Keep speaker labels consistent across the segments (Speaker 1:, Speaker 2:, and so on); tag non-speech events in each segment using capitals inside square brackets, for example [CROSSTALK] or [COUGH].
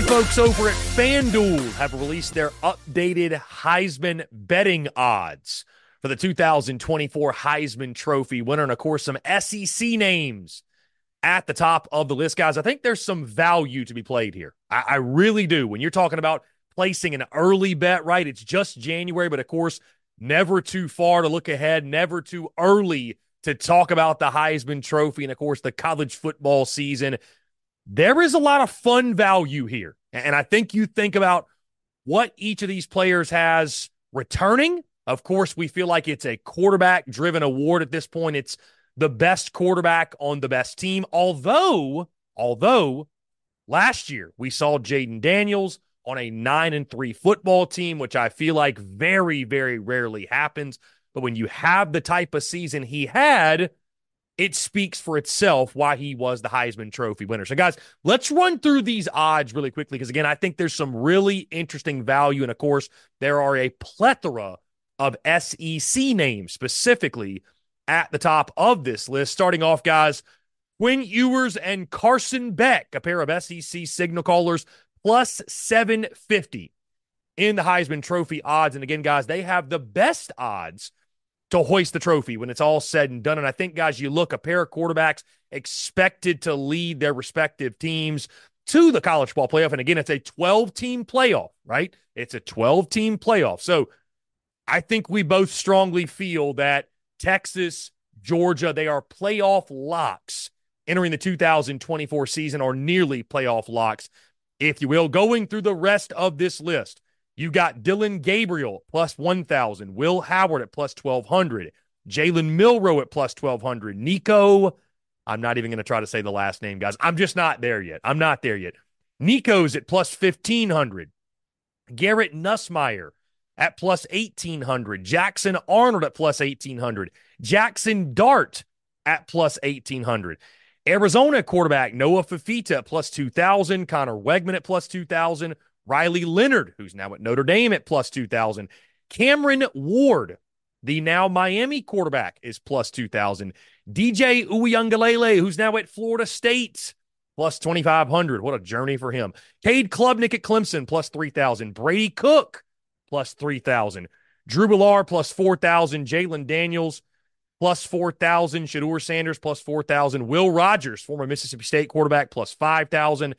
Speaker 1: Folks over at FanDuel have released their updated Heisman betting odds for the 2024 Heisman Trophy winner. And of course, some SEC names at the top of the list, guys. I think there's some value to be played here. I, I really do. When you're talking about placing an early bet, right? It's just January, but of course, never too far to look ahead, never too early to talk about the Heisman Trophy and, of course, the college football season there is a lot of fun value here. And I think you think about what each of these players has returning. Of course, we feel like it's a quarterback driven award at this point. It's the best quarterback on the best team. Although, although last year we saw Jayden Daniels on a nine and three football team, which I feel like very, very rarely happens. But when you have the type of season he had, it speaks for itself why he was the Heisman Trophy winner. So, guys, let's run through these odds really quickly because, again, I think there's some really interesting value. And of course, there are a plethora of SEC names specifically at the top of this list. Starting off, guys, Quinn Ewers and Carson Beck, a pair of SEC signal callers, plus 750 in the Heisman Trophy odds. And again, guys, they have the best odds to hoist the trophy when it's all said and done. And I think, guys, you look a pair of quarterbacks expected to lead their respective teams to the college ball playoff. And again, it's a 12 team playoff, right? It's a 12 team playoff. So I think we both strongly feel that Texas, Georgia, they are playoff locks entering the 2024 season or nearly playoff locks, if you will. Going through the rest of this list, you got Dillon Gabriel plus 1,000, Will Howard at plus 1,200, Jalen Milroe at plus 1,200, Nico. I'm not even going to try to say the last name, guys. I'm just not there yet. I'm not there yet. Nico's at plus 1,500. Garrett Nussmeier at plus 1,800. Jackson Arnold at plus 1,800. Jackson Dart at plus 1,800. Arizona quarterback Noah Fifita at plus 2,000. Conner Weigman at plus 2,000. Riley Leonard, who's now at Notre Dame at plus 2,000. Cameron Ward, the now Miami quarterback, is plus 2,000. DJ Uiagalelei, who's now at Florida State, plus 2,500. What a journey for him. Cade Klubnik at Clemson, plus 3,000. Brady Cook, plus 3,000. Drew Allar, plus 4,000. Jalon Daniels, plus 4,000. Shedeur Sanders, plus 4,000. Will Rogers, former Mississippi State quarterback, plus 5,000.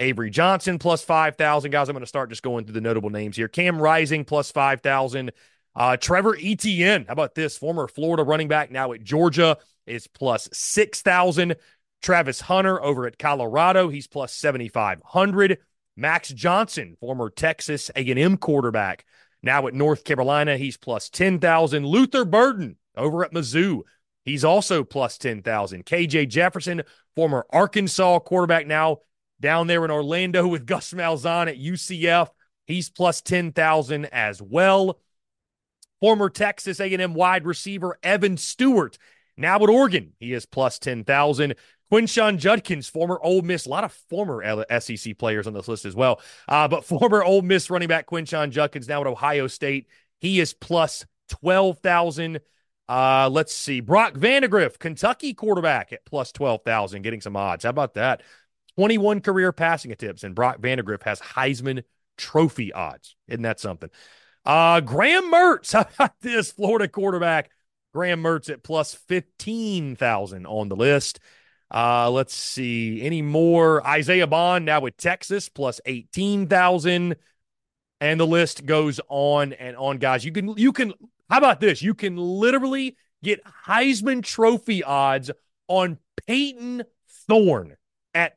Speaker 1: Avery Johnson, plus 5,000. Guys, I'm going to start just going through the notable names here. Cam Rising, plus 5,000. Uh, Trevor Etienne, how about this? Former Florida running back, now at Georgia, is plus 6,000. Travis Hunter over at Colorado, he's plus 7,500. Max Johnson, former Texas A&M quarterback, now at North Carolina, he's plus 10,000. Luther Burden over at Mizzou, he's also plus 10,000. KJ Jefferson, former Arkansas quarterback, now down there in Orlando with Gus Malzahn at UCF, he's plus 10,000 as well. Former Texas A&M wide receiver Evan Stewart, now at Oregon, he is plus 10,000. Quinshon Judkins, former Ole Miss, a lot of former SEC players on this list as well. Uh, but [LAUGHS] former Ole Miss running back Quinshon Judkins, now at Ohio State, he is plus 12,000. Uh, let's see. Brock Vandagriff, Kentucky quarterback at plus 12,000, getting some odds. How about that? 21 career passing attempts, and Brock Vandagriff has Heisman Trophy odds. Isn't that something? Uh, Graham Mertz, [LAUGHS] how about this Florida quarterback? Graham Mertz at plus 15,000 on the list. Uh, let's see. Any more? Isaiah Bond now with Texas plus 18,000. And the list goes on and on, guys. You can, you can, how about this? You can literally get Heisman Trophy odds on Peyton Thorne at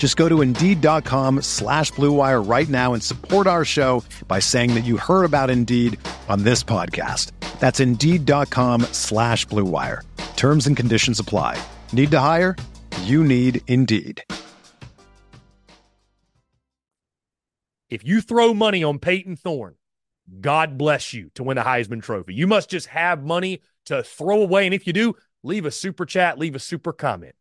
Speaker 2: Just go to Indeed.com slash BlueWire right now and support our show by saying that you heard about Indeed on this podcast. That's Indeed.com slash BlueWire. Terms and conditions apply. Need to hire? You need Indeed.
Speaker 1: If you throw money on Peyton Thorne, God bless you to win the Heisman Trophy. You must just have money to throw away. And if you do, leave a super chat, leave a super comment.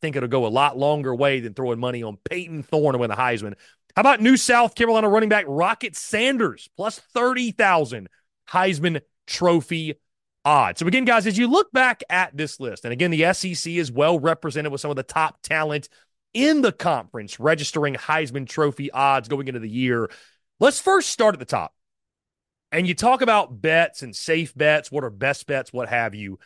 Speaker 1: Think it'll go a lot longer way than throwing money on Peyton Thorne to win the Heisman. How about new South Carolina running back Rocket Sanders plus 30,000 Heisman Trophy odds? So, again, guys, as you look back at this list, and again, the SEC is well represented with some of the top talent in the conference registering Heisman Trophy odds going into the year. Let's first start at the top. And you talk about bets and safe bets, what are best bets, what have you.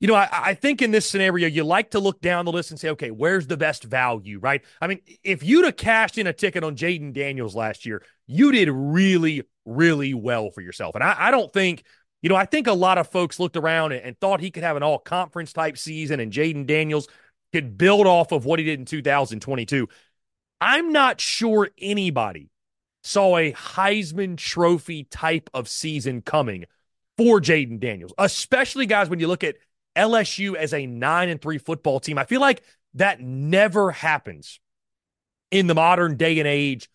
Speaker 1: You know, I, I, think in this scenario, you like to look down the list and say, okay, where's the best value, right? I mean, if you'd have cashed in a ticket on Jayden Daniels last year, you did really, really well for yourself. And I, I don't think You know, I think a lot of folks looked around and, and thought he could have an all conference type season and Jayden Daniels could build off of what he did in 2022. I'm not sure anybody saw a Heisman Trophy type of season coming for Jayden Daniels, especially guys when you look at LSU as a nine and three football team. I feel like that never happens in the modern day and age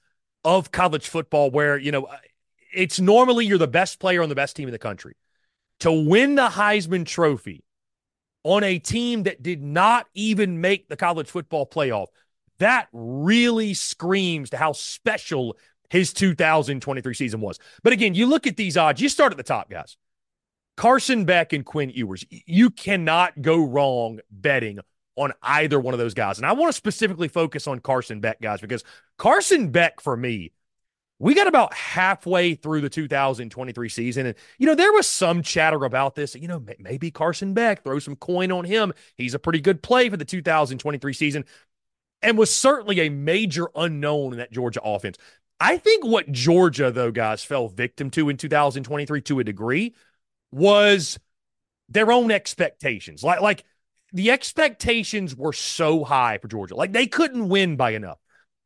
Speaker 1: of college football, where, you know, it's normally you're the best player on the best team in the country. To win the Heisman Trophy on a team that did not even make the college football playoff, that really screams to how special his 2023 season was. But again, you look at these odds, you start at the top, guys. Carson Beck and Quinn Ewers. You cannot go wrong betting on either one of those guys. And I want to specifically focus on Carson Beck, guys, because Carson Beck, for me, we got about halfway through the 2023 season. And, you know, there was some chatter about this. You know, maybe Carson Beck, throw some coin on him. He's a pretty good play for the 2023 season and was certainly a major unknown in that Georgia offense. I think what Georgia, though, guys, fell victim to in 2023 to a degree was their own expectations. Like, like the expectations were so high for Georgia. Like they couldn't win by enough.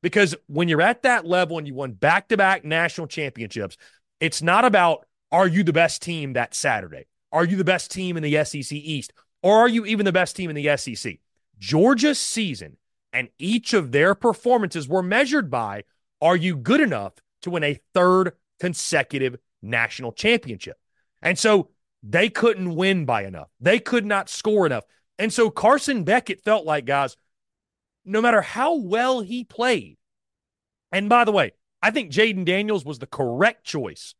Speaker 1: Because when you're at that level and you won back to back national championships, it's not about are you the best team that Saturday? Are you the best team in the SEC East? Or are you even the best team in the SEC? Georgia's season and each of their performances were measured by are you good enough to win a third consecutive national championship? And so they couldn't win by enough. They could not score enough. And so Carson Beckett felt like, guys, no matter how well he played, and by the way, I think Jayden Daniels was the correct choice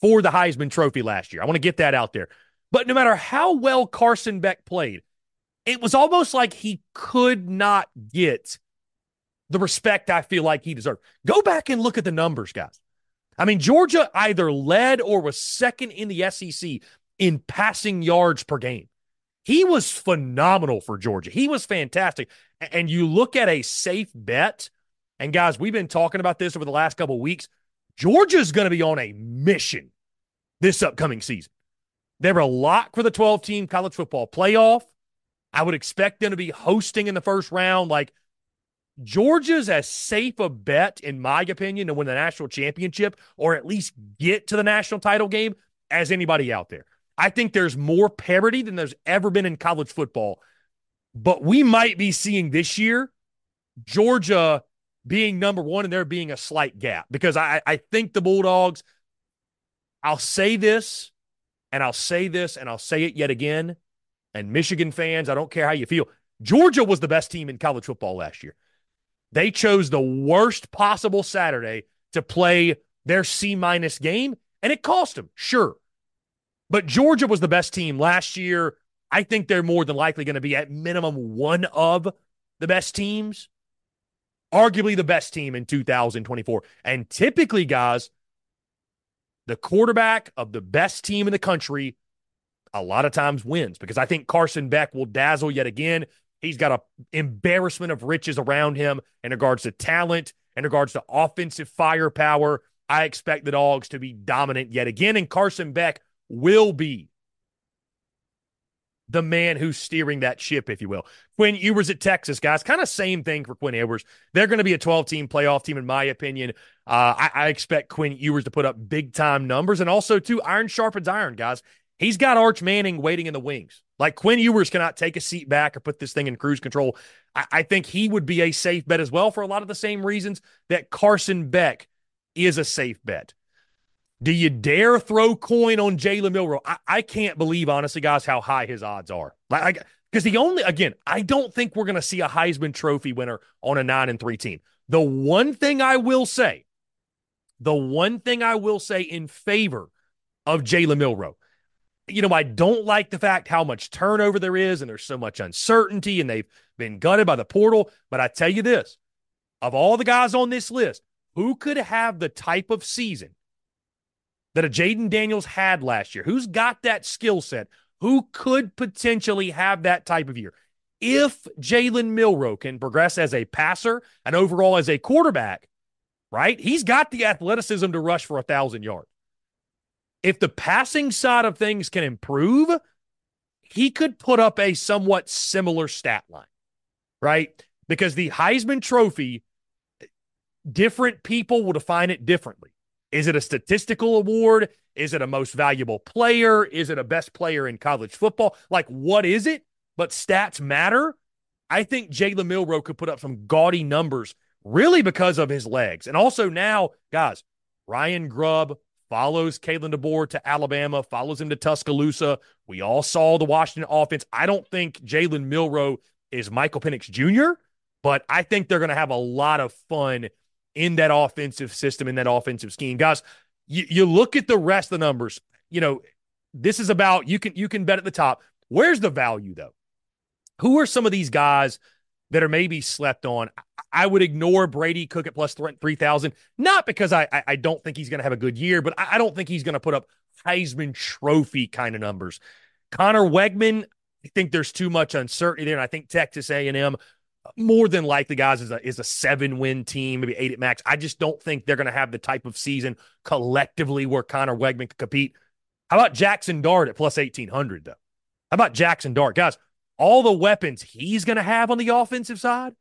Speaker 1: for the Heisman Trophy last year. I want to get that out there. But no matter how well Carson Beck played, it was almost like he could not get the respect I feel like he deserved. Go back and look at the numbers, guys. I mean, Georgia either led or was second in the SEC in passing yards per game. He was phenomenal for Georgia. He was fantastic. And you look at a safe bet, and guys, we've been talking about this over the last couple weeks. Georgia's going to be on a mission this upcoming season. They're a lock for the 12 team college football playoff. I would expect them to be hosting in the first round. Like Georgia's as safe a bet, in my opinion, to win the national championship or at least get to the national title game as anybody out there. I think there's more parity than there's ever been in college football. But we might be seeing this year Georgia being number one and there being a slight gap because I, I think the Bulldogs, I'll say this and I'll say this and I'll say it yet again. And Michigan fans, I don't care how you feel. Georgia was the best team in college football last year. They chose the worst possible Saturday to play their C minus game, and it cost them, sure. But Georgia was the best team last year. I think they're more than likely going to be at minimum one of the best teams, arguably the best team in 2024. And typically, guys, the quarterback of the best team in the country a lot of times wins because I think Carson Beck will dazzle yet again. He's got an embarrassment of riches around him in regards to talent, in regards to offensive firepower. I expect the Dogs to be dominant yet again, and Carson Beck will be the man who's steering that ship, if you will. Quinn Ewers at Texas, guys, kind of same thing for Quinn Ewers. They're going to be a 12 team playoff team, in my opinion. Uh, I, I, expect Quinn Ewers to put up big time numbers. And also, too, iron sharpens iron, guys. He's got Arch Manning waiting in the wings. Like Quinn Ewers cannot take a seat back or put this thing in cruise control. I, I think he would be a safe bet as well for a lot of the same reasons that Carson Beck is a safe bet. Do you dare throw coin on Jalen Milroe? I, I, can't believe, honestly, guys, how high his odds are. Like, because the only, again, I don't think we're going to see a Heisman Trophy winner on a nine and three team. The one thing I will say, the one thing I will say in favor of Jalen Milroe you know, I don't like the fact how much turnover there is and there's so much uncertainty and they've been gutted by the portal. But I tell you this of all the guys on this list, who could have the type of season that a Jayden Daniels had last year? Who's got that skill set? Who could potentially have that type of year? If Jalen Milroe can progress as a passer and overall as a quarterback, right? He's got the athleticism to rush for a thousand yards. if the passing side of things can improve, he could put up a somewhat similar stat line, right? Because the Heisman Trophy, different people will define it differently. Is it a statistical award? Is it a most valuable player? Is it a best player in college football? Like, what is it? But stats matter. I think Jalen Milroe could put up some gaudy numbers really because of his legs. And also now, guys, Ryan Grubb follows Kalen DeBoer to Alabama, follows him to Tuscaloosa. We all saw the Washington offense. I don't think Jalen Milroe is Michael Penix Jr., but I think they're going to have a lot of fun in that offensive system, in that offensive scheme. Guys, you, you look at the rest of the numbers, you know, this is about you can you can bet at the top. Where's the value though? Who are some of these guys that are maybe slept on? I would ignore Brady Cook at plus 3,000, not because I, I, don't think he's going to have a good year, but I, I don't think he's going to put up Heisman Trophy kind of numbers. Conner Weigman, I think there's too much uncertainty there, and I think Texas A&M more than likely, guys, is a is a seven win team, maybe eight at max. I just don't think they're going to have the type of season collectively where Conner Weigman could compete. How about Jackson Dart at plus eighteen hundred though? How about Jackson Dart, guys? All the weapons he's going to have on the offensive side.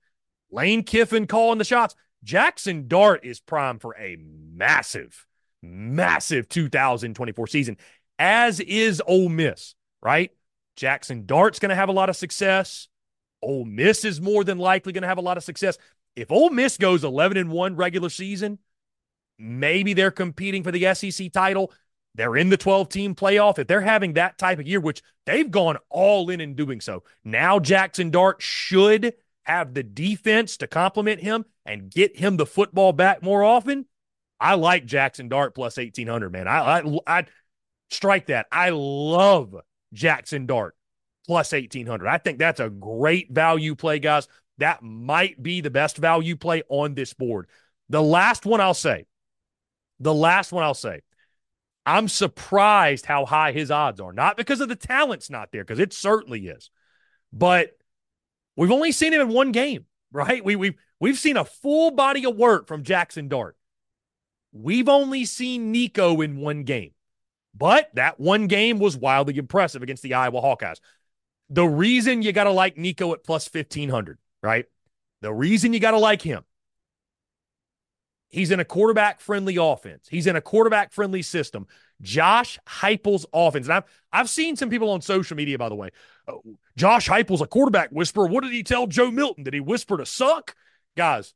Speaker 1: Lane Kiffin calling the shots. Jackson Dart is prime for a massive, massive 2024 season, as is Ole Miss, right? Jackson Dart's going to have a lot of success. Ole Miss is more than likely going to have a lot of success. If Ole Miss goes 11 and 1 regular season, maybe they're competing for the SEC title. They're in the 12 team playoff. If they're having that type of year, which they've gone all in in doing so, now Jackson Dart should have the defense to complement him and get him the football back more often. I like Jackson Dart plus 1800, man. I, I, I strike that. I love Jackson Dart plus 1800. I think that's a great value play, guys. That might be the best value play on this board. The last one I'll say, the last one I'll say, I'm surprised how high his odds are. Not because of the talent's not there, because it certainly is, but we've only seen him in one game, right? We, we've we've seen a full body of work from Jackson Dart. We've only seen Nico in one game, but that one game was wildly impressive against the Iowa Hawkeyes the reason you got to like Nico at plus 1500, right? The reason you got to like him, he's in a quarterback friendly offense. He's in a quarterback friendly system. Josh Heupel's offense. And I've, I've seen some people on social media, by the way. Oh, Josh Heupel's a quarterback whisperer. What did he tell Joe Milton? Did he whisper to suck? Guys,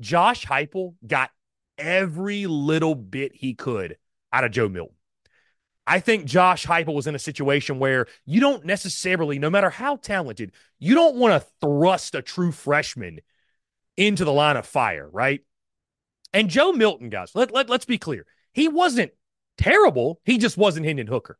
Speaker 1: Josh Heupel got every little bit he could out of Joe Milton. I think Josh Heupel was in a situation where you don't necessarily, no matter how talented, you don't want to thrust a true freshman into the line of fire, right? And Joe Milton, guys, let, let, let's be clear. He wasn't terrible. He just wasn't Hendon Hooker.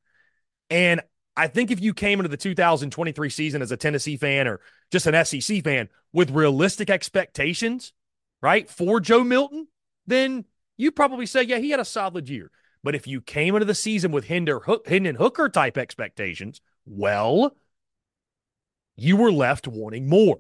Speaker 1: And I think if you came into the 2023 season as a Tennessee fan or just an SEC fan with realistic expectations, right, for Joe Milton, then you probably say, yeah, he had a solid year. But if you came into the season with Hinder, Hendon Hooker type expectations, well, you were left wanting more.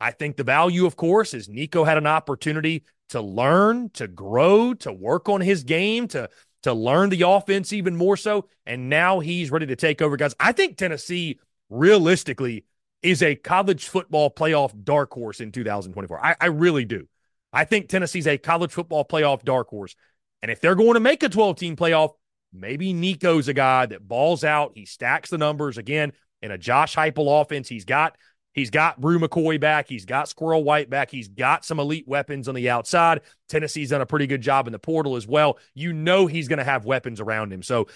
Speaker 1: I think the value, of course, is Nico had an opportunity to learn, to grow, to work on his game, to to learn the offense even more so. And now he's ready to take over, guys. I think Tennessee realistically is a college football playoff dark horse in 2024. I, I really do. I think Tennessee's a college football playoff dark horse. And if they're going to make a 12 team playoff, maybe Nico's a guy that balls out. He stacks the numbers again in a Josh Heupel offense. He's got he's got Bru McCoy back. He's got Squirrel White back. He's got some elite weapons on the outside. Tennessee's done a pretty good job in the portal as well. You know he's going to have weapons around him. So,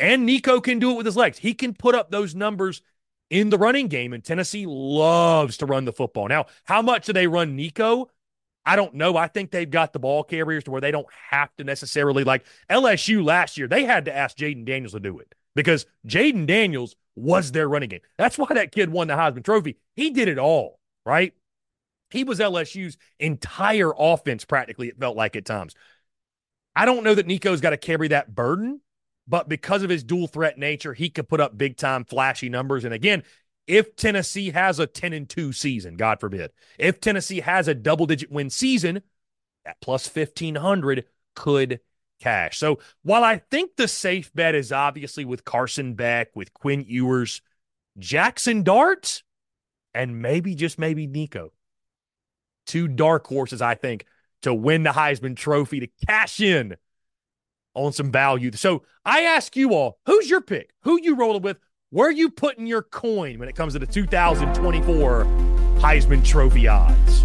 Speaker 1: and Nico can do it with his legs. He can put up those numbers in the running game, and Tennessee loves to run the football. Now, how much do they run Nico? I don't know. I think they've got the ball carriers to where they don't have to necessarily like LSU last year. They had to ask Jayden Daniels to do it because Jayden Daniels was their running game. That's why that kid won the Heisman Trophy. He did it all, right? He was LSU's entire offense, practically, it felt like at times. I don't know that Nico's got to carry that burden, but because of his dual threat nature, he could put up big time flashy numbers. And again, if Tennessee has a 10 and 2 season, God forbid, if Tennessee has a double digit win season, at plus 1500 could cash. So while I think the safe bet is obviously with Carson Beck, with Quinn Ewers, Jackson Dart, and maybe just maybe Nico. Two dark horses, I think, to win the Heisman Trophy to cash in on some value. So I ask you all, who's your pick? Who you rolling with? Where are you putting your coin when it comes to the 2024 Heisman Trophy odds?